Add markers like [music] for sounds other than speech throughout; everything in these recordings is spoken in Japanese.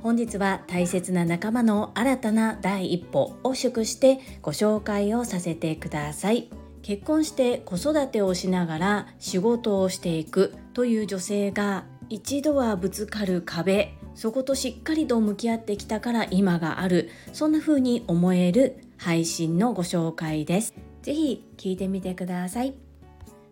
本日は大切な仲間の新たな第一歩を祝してご紹介をさせてください。結婚して子育てをしながら仕事をしていくという女性が一度はぶつかる壁。そことしっかりと向き合ってきたから今がある。そんな風に思える配信のご紹介です。ぜひ聞いてみてください。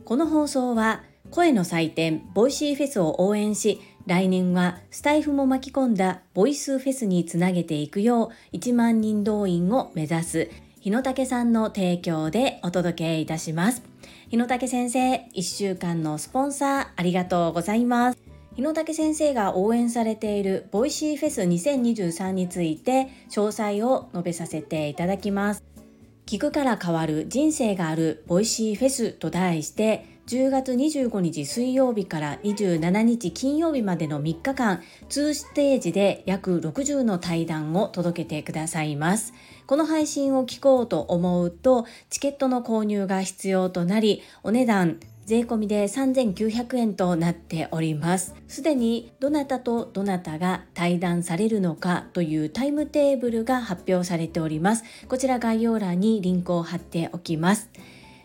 この放送は声の祭典 Voicy フェスを応援し来年はスタイフも巻き込んだボイスフェスにつなげていくよう1万人動員を目指す日野武さんの提供でお届けいたします。日野武先生1週間のスポンサーありがとうございます。日野武先生が応援されている Voicy フェス2023について詳細を述べさせていただきます。聞くから変わる人生がある Voicy フェスと題して10月25日水曜日から27日金曜日までの3日間2ステージで約60の対談を届けてくださいますこの配信を聞こうと思うとチケットの購入が必要となりお値段税込みで3900円となっております。すでにどなたとどなたが対談されるのかというタイムテーブルが発表されております。こちら概要欄にリンクを貼っておきます。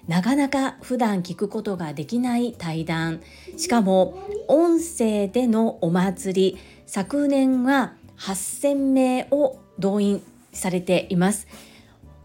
なかなか普段聞くことができない対談。しかも音声でのお祭り。昨年は8000名を動員されています。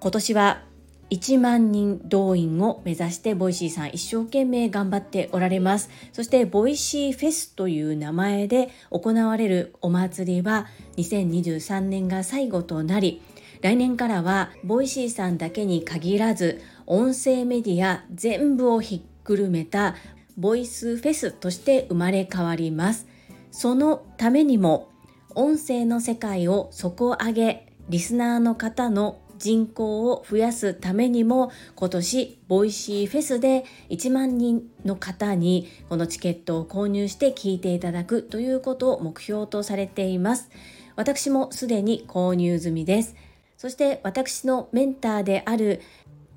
今年は1万人動員を目指して Voicy さん一生懸命頑張っておられます。そして Voicy フェスという名前で行われるお祭りは2023年が最後となり来年からは Voicy さんだけに限らず音声メディア全部をひっくるめたボイスフェスとして生まれ変わります。そのためにも音声の世界を底上げリスナーの方の人口を増やすためにも今年 Voicy フェスで1万人の方にこのチケットを購入して聞いていただくということを目標とされています。私もすでに購入済みです。そして私のメンターである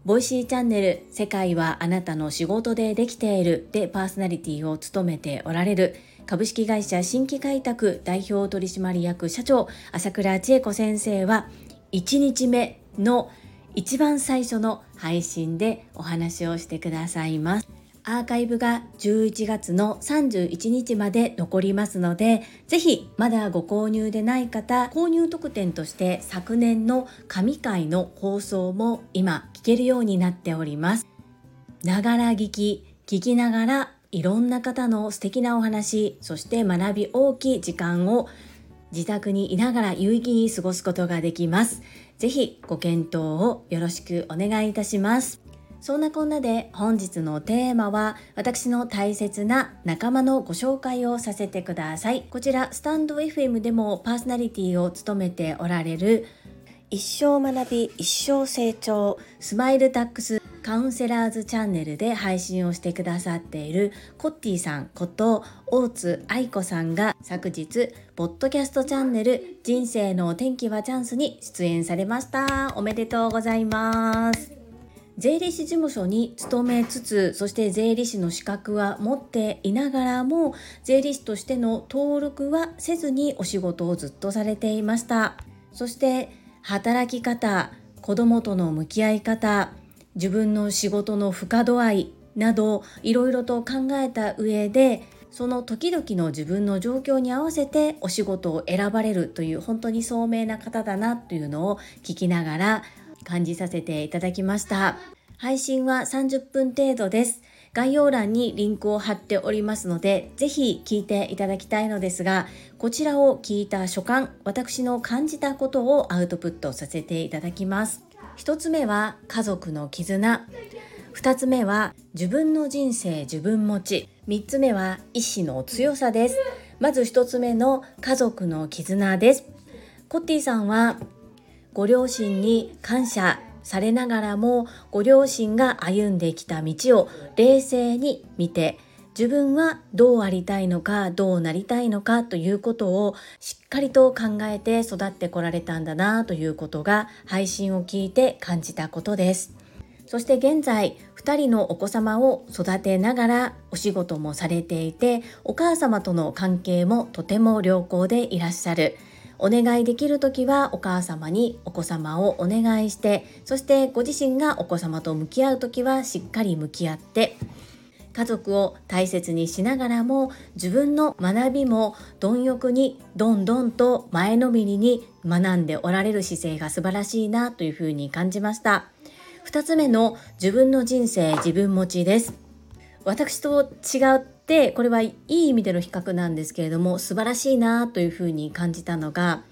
Voicy チャンネル世界はあなたの仕事でできているでパーソナリティを務めておられる株式会社新規開拓代表取締役社長朝倉千恵子先生は1日目の一番最初の配信でお話をしてくださいます。アーカイブが11月の31日まで残りますので、ぜひまだご購入でない方、購入特典として昨年の神回の放送も今聞けるようになっております。ながら聞き、聞きながらいろんな方の素敵なお話、そして学び大きい時間を自宅にいながら有意義に過ごすことができます。ぜひご検討をよろしくお願いいたします。そんなこんなで本日のテーマは私の大切な仲間のご紹介をさせてください。こちらスタンド FM でもパーソナリティを務めておられる一生学び一生成長スマイルタックスカウンセラーズチャンネルで配信をしてくださっているコッティさんこと大津愛子さんが昨日ポッドキャストチャンネル人生の天気はチャンスに出演されましたおめでとうございます税理士事務所に勤めつつそして税理士の資格は持っていながらも税理士としての登録はせずにお仕事をずっとされていました。そして働き方子供との向き合い方自分の仕事の負荷度合いなどいろいろと考えた上でその時々の自分の状況に合わせてお仕事を選ばれるという本当に聡明な方だなというのを聞きながら感じさせていただきました。配信は30分程度です。概要欄にリンクを貼っておりますので、ぜひ聞いていただきたいのですが、こちらを聞いた所感、私の感じたことをアウトプットさせていただきます。一つ目は家族の絆。二つ目は自分の人生自分持ち。三つ目は意志の強さです。まず一つ目の家族の絆です。コッティさんはご両親に感謝されながらもご両親が歩んできた道を冷静に見て自分はどうありたいのかどうなりたいのかということをしっかりと考えて育ってこられたんだなということが配信を聞いて感じたことです。そして現在2人のお子様を育てながらお仕事もされていてお母様との関係もとても良好でいらっしゃるお願いできる時はお母様にお子様をお願いしてそしてご自身がお子様と向き合う時はしっかり向き合って家族を大切にしながらも自分の学びも貪欲にどんどんと前のめりに学んでおられる姿勢が素晴らしいなというふうに感じました。2つ目の自分の人生自分持ちです。私と違ってこれはいい意味での比較なんですけれども素晴らしいなというふうに感じたのが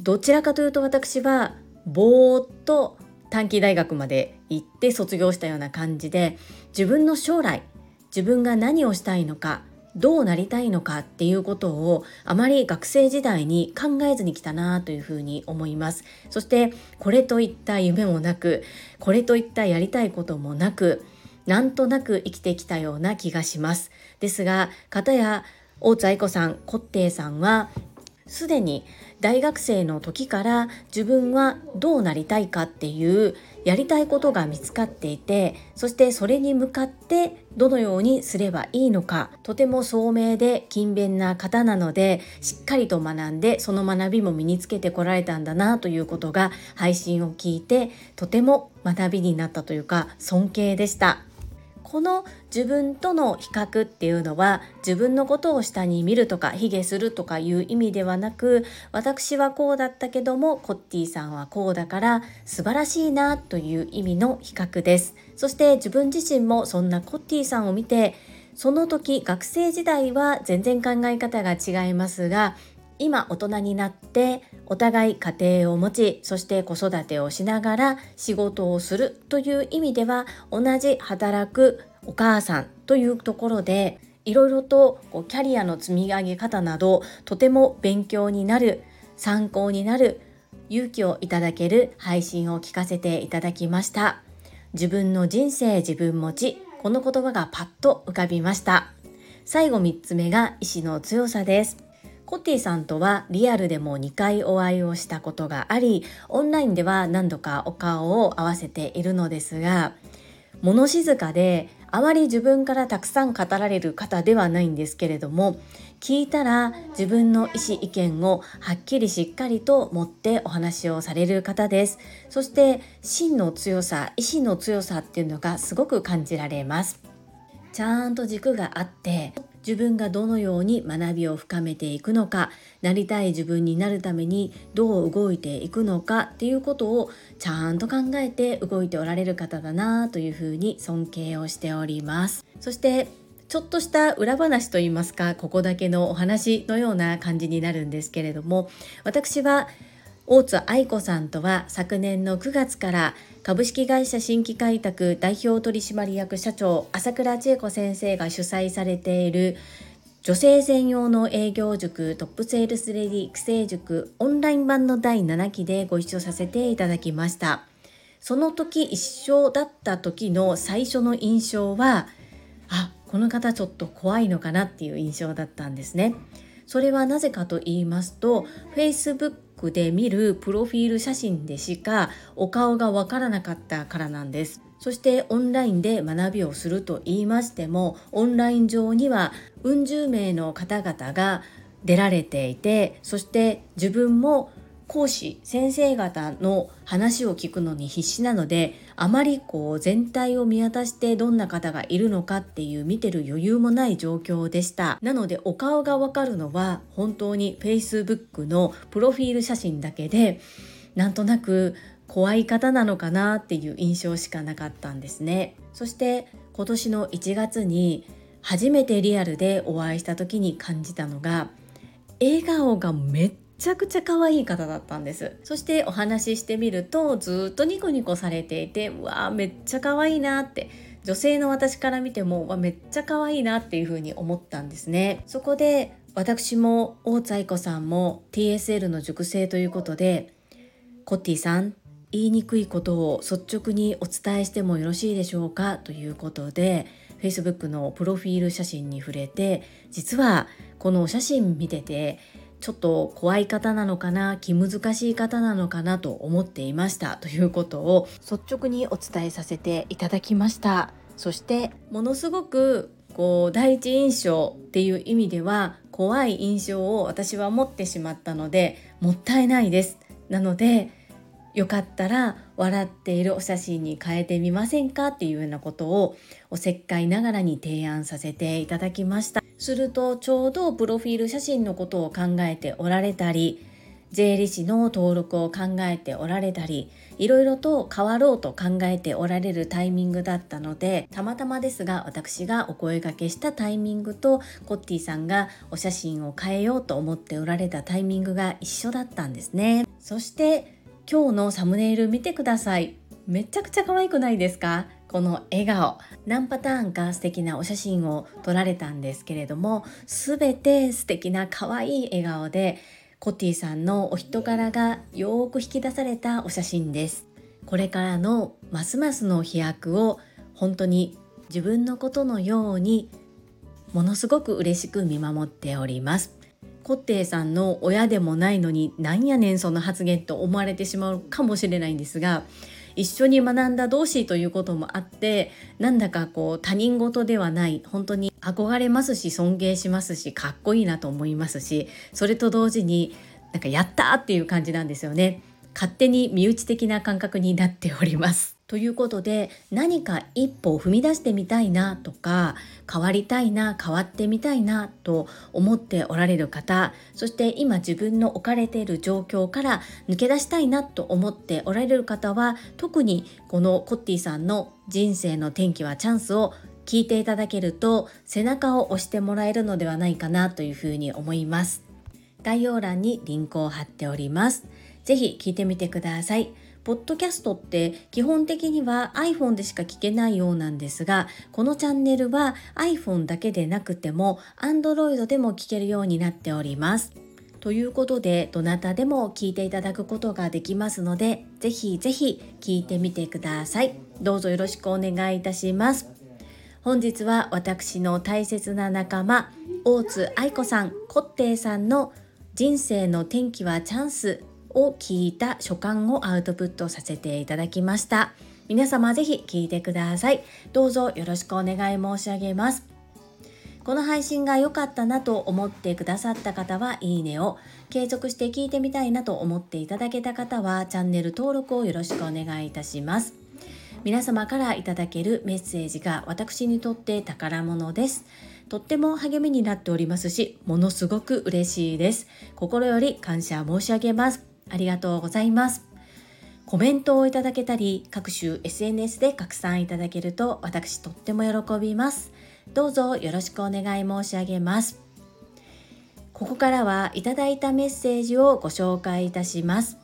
どちらかというと私はぼーっと短期大学まで行って卒業したような感じで自分の将来自分が何をしたいのかどうなりたいのかっていうことをあまり学生時代に考えずに来たなというふうに思います。そしてこれといった夢もなくこれといったやりたいこともなくなんとなく生きてきたような気がします。ですが片や大津愛子さんコッテイさんはすでに大学生の時から自分はどうなりたいかっていうやりたいことが見つかっていてそしてそれに向かってどのようにすればいいのかとても聡明で勤勉な方なのでしっかりと学んでその学びも身につけてこられたんだなということが配信を聞いてとても学びになったというか尊敬でした。この自分との比較っていうのは自分のことを下に見るとか卑下するとかいう意味ではなく私はこうだったけどもコッティさんはこうだから素晴らしいなという意味の比較です。そして自分自身もそんなコッティさんを見てその時学生時代は全然考え方が違いますが今大人になってお互い家庭を持ちそして子育てをしながら仕事をするという意味では同じ働くお母さんというところでいろいろとこうキャリアの積み上げ方などとても勉強になる参考になる勇気をいただける配信を聞かせていただきました。自分の人生自分持ちこの言葉がパッと浮かびました。最後3つ目が意志の強さです。コティさんとはリアルでも2回お会いをしたことがありオンラインでは何度かお顔を合わせているのですが物静かであまり自分からたくさん語られる方ではないんですけれども聞いたら自分の意思意見をはっきりしっかりと持ってお話をされる方です。そして真の強さ意志の強さっていうのがすごく感じられます。ちゃんと軸があって自分がどのように学びを深めていくのかなりたい自分になるためにどう動いていくのかっていうことをちゃんと考えて動いておられる方だなというふうに尊敬をしております。そしてちょっとした裏話といいますかここだけのお話のような感じになるんですけれども私は大津愛子さんとは昨年の9月から株式会社新規開拓代表取締役社長朝倉千恵子先生が主催されている女性専用の営業塾トップセールスレディ育成塾オンライン版の第7期でご一緒させていただきました。その時一緒だった時の最初の印象はあこの方ちょっと怖いのかなっていう印象だったんですね。それはなぜかと言いますと Facebook クで見るプロフィール写真でしかお顔がわからなかったからなんです。そしてオンラインで学びをすると言いましてもオンライン上にはうん十名の方々が出られていてそして自分も講師先生方の話を聞くのに必死なのであまりこう全体を見渡してどんな方がいるのかっていう見てる余裕もない状況でした。なのでお顔がわかるのは本当に Facebook のプロフィール写真だけでなんとなく怖い方なのかなっていう印象しかなかったんですね。そして今年の1月に初めてリアルでお会いした時に感じたのが笑顔がめっちゃくちゃ可愛い方だったんです。そしてお話ししてみるとずっとニコニコされていてうわーめっちゃ可愛いなって。女性の私から見てもわめっちゃ可愛いなっていう風に思ったんですね。そこで私も大津愛子さんも TSL の熟成ということでコッティさん言いにくいことを率直にお伝えしてもよろしいでしょうか？ということで Facebook のプロフィール写真に触れて実はこのお写真見ててちょっと怖い方なのかな気難しい方なのかなと思っていましたということを率直にお伝えさせていただきました。そしてものすごくこう第一印象っていう意味では怖い印象を私は持ってしまったのでもったいないです。なのでよかったら笑っているお写真に変えてみませんかっていうようなことをおせっかいながらに提案させていただきました。するとちょうどプロフィール写真のことを考えておられたり税理士の登録を考えておられたりいろいろと変わろうと考えておられるタイミングだったのでたまたまですが私がお声がけしたタイミングとコッティさんがお写真を変えようと思っておられたタイミングが一緒だったんですね。そして今日のサムネイル見てください。めちゃくちゃ可愛くないですか？この笑顔何パターンか素敵なお写真を撮られたんですけれども全て素敵な可愛い笑顔でコッティさんのお人柄がよく引き出されたお写真です。これからのますますの飛躍を本当に自分のことのようにものすごく嬉しく見守っております。コッテイさんの親でもないのになんやねんその発言と思われてしまうかもしれないんですが一緒に学んだ同士ということもあってなんだかこう他人事ではない本当に憧れますし尊敬しますしかっこいいなと思いますしそれと同時になんかやったっていう感じなんですよね。勝手に身内的な感覚になっております。ということで何か一歩を踏み出してみたいなとか変わりたいな変わってみたいなと思っておられる方そして今自分の置かれている状況から抜け出したいなと思っておられる方は特にこのコッティさんの人生の転機はチャンスを聞いていただけると背中を押してもらえるのではないかなというふうに思います。概要欄にリンクを貼っております。ぜひ聞いてみてくださいポッドキャストって基本的には iPhone でしか聞けないようなんですが、このチャンネルは iPhone だけでなくても Android でも聞けるようになっております。ということで、どなたでも聞いていただくことができますので、ぜひぜひ聞いてみてください。どうぞよろしくお願いいたします。本日は私の大切な仲間、大津愛子さん、コッテイさんの人生の転機はチャンスを聞いた所感をアウトプットさせていただきました。皆様ぜひ聞いてください。どうぞよろしくお願い申し上げます。この配信が良かったなと思ってくださった方はいいねを、継続して聞いてみたいなと思っていただけた方はチャンネル登録をよろしくお願いいたします。皆様からいただけるメッセージが私にとって宝物です。とっても励みになっておりますし、ものすごく嬉しいです。心より感謝申し上げます。ありがとうございます。コメントをいただけたり、各種 SNS で拡散いただけると私とっても喜びます。どうぞよろしくお願い申し上げます。ここからはいただいたメッセージをご紹介いたします。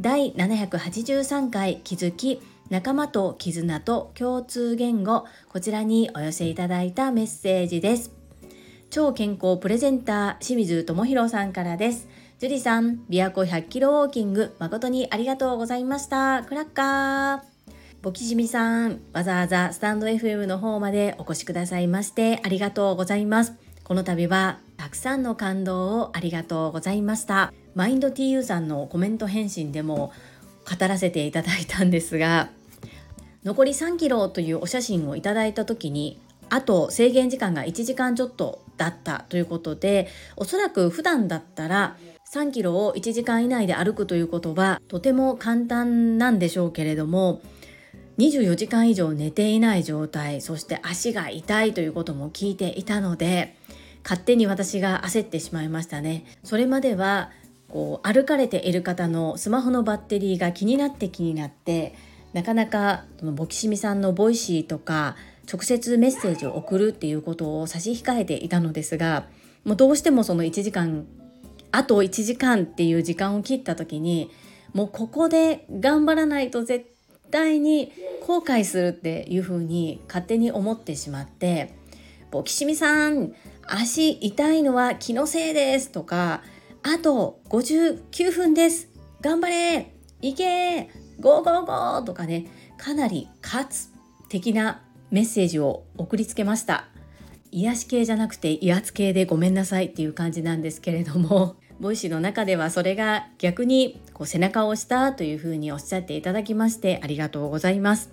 第783回気づき仲間と絆と共通言語こちらにお寄せいただいたメッセージです。超健康プレゼンター清水智博さんからです。ジュリさん、琵琶湖100キロウォーキング、誠にありがとうございました。クラッカー。ボキジミさん、わざわざスタンド FM の方までお越しくださいましてありがとうございます。この度はたくさんの感動をありがとうございました。マインド TU さんのコメント返信でも語らせていただいたんですが、残り3キロというお写真をいただいた時にあと制限時間が1時間ちょっとだったということでおそらく普段だったら3キロを1時間以内で歩くということはとても簡単なんでしょうけれども24時間以上寝ていない状態そして足が痛いということも聞いていたので勝手に私が焦ってしまいましたね。それまではこう歩かれている方のスマホのバッテリーが気になって気になってなかなかそのボキシミさんの Voicy とか直接メッセージを送るっていうことを差し控えていたのですがもうどうしてもその1時間あと1時間っていう時間を切った時にもうここで頑張らないと絶対に後悔するっていうふうに勝手に思ってしまって「ボキシミさん足痛いのは気のせいです」とか「あと59分です。頑張れ。いけ。ゴーゴーゴー」とかねかなり勝つ的なメッセージを送りつけました。癒し系じゃなくて威圧系でごめんなさいっていう感じなんですけれども。Voicy の中ではそれが逆にこう背中を押したというふうにおっしゃっていただきましてありがとうございます。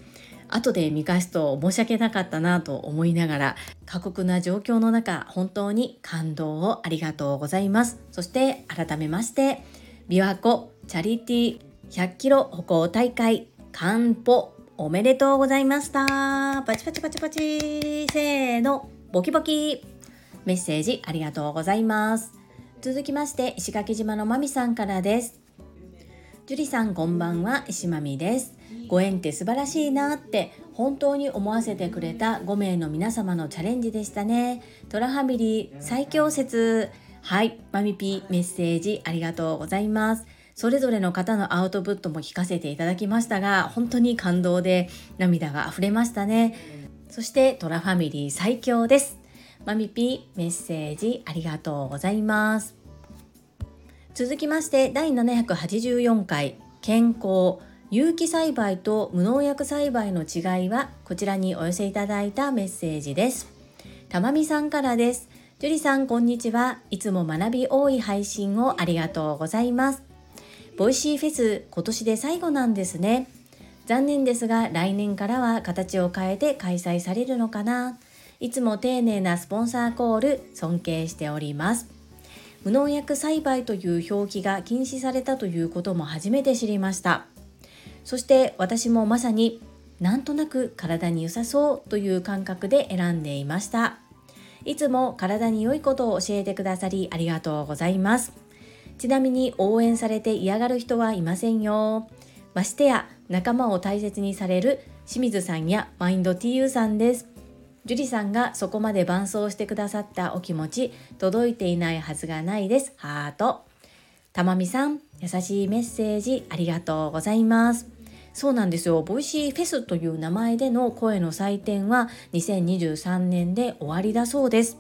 後で見返すと申し訳なかったなと思いながら過酷な状況の中本当に感動をありがとうございます。そして改めまして琵琶湖チャリティ100キロ歩行大会完歩おめでとうございました。パチパチパチパチ。せーのボキボキ。メッセージありがとうございます。続きまして石垣島のまみさんからです。樹里さんこんばんは石まみです。ご縁って素晴らしいなって本当に思わせてくれた5名の皆様のチャレンジでしたね。トラファミリー最強説。はいマミピメッセージありがとうございます。それぞれの方のアウトプットも聞かせていただきましたが本当に感動で涙が溢れましたね。そしてトラファミリー最強です。マミピメッセージありがとうございます続きまして第784回健康有機栽培と無農薬栽培の違いはこちらにお寄せいただいたメッセージです。たまみさんからです。樹里さんこんにちは。いつも学び多い配信をありがとうございます。ボイシーフェス今年で最後なんですね。残念ですが来年からは形を変えて開催されるのかないつも丁寧なスポンサーコール尊敬しております。無農薬栽培という表記が禁止されたということも初めて知りました。そして私もまさになんとなく体に良さそうという感覚で選んでいましたいつも体に良いことを教えてくださりありがとうございますちなみに応援されて嫌がる人はいませんよましてや仲間を大切にされる清水さんやマインド TU さんです樹里さんがそこまで伴走してくださったお気持ち届いていないはずがないです。ハート。たまみさん優しいメッセージありがとうございます。そうなんですよ。ボイシーフェスという名前での声の祭典は2023年で終わりだそうです。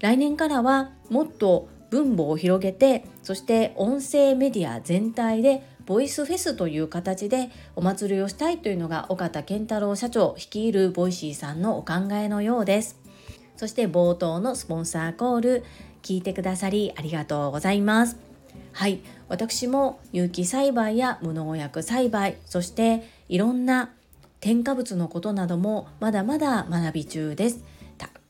来年からはもっと分母を広げてそして音声メディア全体でボイスフェスという形でお祭りをしたいというのが岡田健太郎社長率いるボイシーさんのお考えのようです。そして冒頭のスポンサーコール聞いてくださりありがとうございます。はい。私も有機栽培や無農薬栽培そしていろんな添加物のことなどもまだまだ学び中です。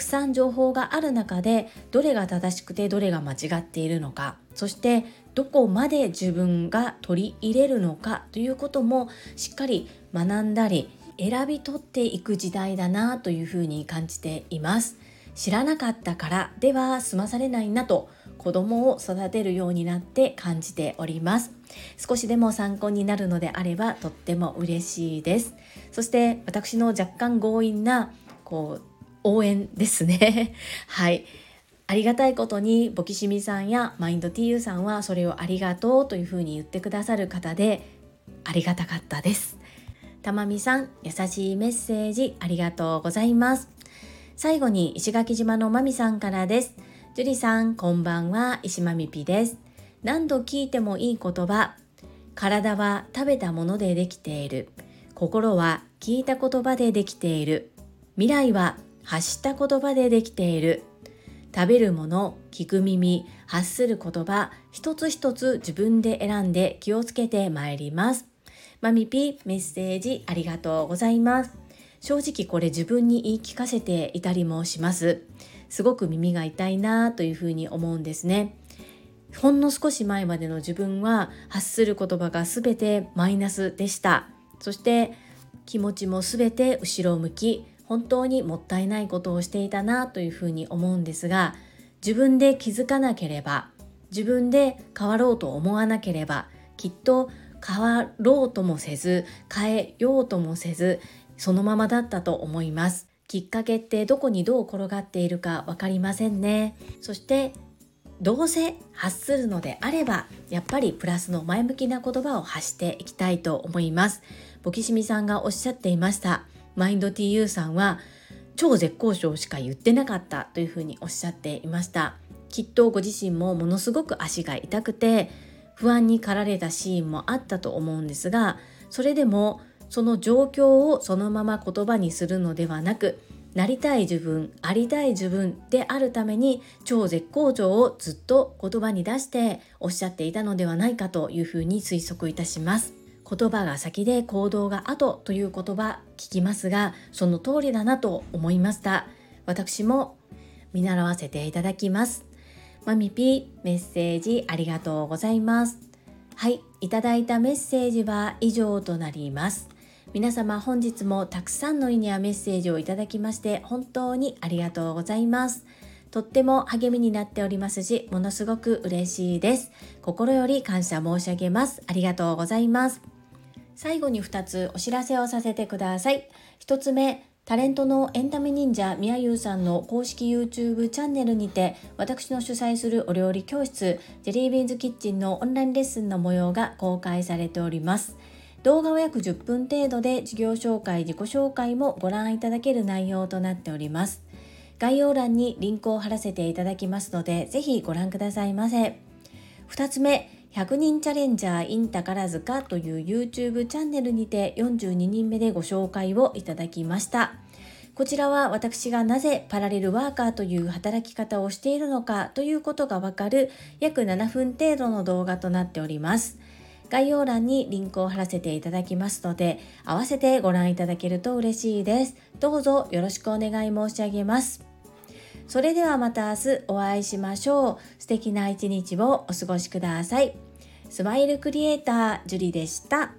さん情報がある中でどれが正しくてどれが間違っているのか。そしてどこまで自分が取り入れるのかということもしっかり学んだり選び取っていく時代だなというふうに感じています。知らなかったからでは済まされないなと子供を育てるようになって感じております。少しでも参考になるのであればとっても嬉しいです。そして私の若干強引なこう応援ですね [laughs] はいありがたいことにボキシミさんやマインド TU さんはそれをありがとうというふうに言ってくださる方でありがたかったですたまみさん優しいメッセージありがとうございます最後に石垣島のまみさんからです樹里さん、こんばんは、石まみぴです。何度聞いてもいい言葉。体は食べたものでできている。心は聞いた言葉でできている。未来は発した言葉でできている。食べるもの、聞く耳、発する言葉、一つ一つ自分で選んで気をつけてまいります。マミピメッセージありがとうございます。正直これ自分に言い聞かせていたりもします。すごく耳が痛いなというふうに思うんですね。ほんの少し前までの自分は発する言葉が全てマイナスでした。そして気持ちも全て後ろ向き本当にもったいないことをしていたなというふうに思うんですが自分で気づかなければ自分で変わろうと思わなければきっと変わろうともせず変えようともせずそのままだったと思います。きっかけってどこにどう転がっているか分かりませんね。そしてどうせ発するのであればやっぱりプラスの前向きな言葉を発していきたいと思います。ボキシミさんがおっしゃっていました。マインド TU さんは超絶好調しか言ってなかったというふうにおっしゃっていました。きっとご自身もものすごく足が痛くて不安に駆られたシーンもあったと思うんですがそれでもその状況をそのまま言葉にするのではなくなりたい自分ありたい自分であるために超絶好調をずっと言葉に出しておっしゃっていたのではないかというふうに推測いたします。言葉が先で行動が後という言葉聞きますがその通りだなと思いました私も見習わせていただきますマミピメッセージありがとうございますはいいただいたメッセージは以上となります皆様本日もたくさんの意味やメッセージをいただきまして本当にありがとうございます。とっても励みになっておりますし、ものすごく嬉しいです。心より感謝申し上げます。ありがとうございます。最後に2つお知らせをさせてください。1つ目、タレントのエンタメ忍者みやゆうさんの公式 YouTube チャンネルにて私の主催するお料理教室ジェリービーンズキッチンのオンラインレッスンの模様が公開されております。動画は約10分程度で事業紹介、自己紹介もご覧いただける内容となっております。概要欄にリンクを貼らせていただきますので、ぜひご覧くださいませ。2つ目、100人チャレンジャー in 宝塚という YouTube チャンネルにて42人目でご紹介をいただきました。こちらは私がなぜパラレルワーカーという働き方をしているのかということがわかる約7分程度の動画となっております。概要欄にリンクを貼らせていただきますので、合わせてご覧いただけると嬉しいです。どうぞよろしくお願い申し上げます。それではまた明日お会いしましょう。素敵な一日をお過ごしください。スマイルクリエイター、ジュリでした。